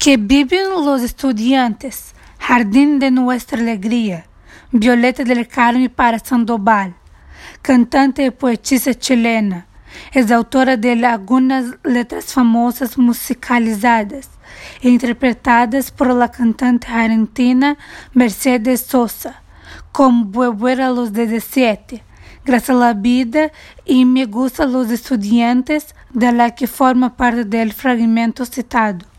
Que viven los estudiantes, Jardín de Nuestra Alegría, Violeta del Carmen para Sandoval, cantante y poetisa chilena. Es autora de algunas letras famosas musicalizadas e interpretadas por la cantante argentina Mercedes Sosa, como Volver a los 17, Gracias a la vida y Me gusta los estudiantes, de la que forma parte del fragmento citado.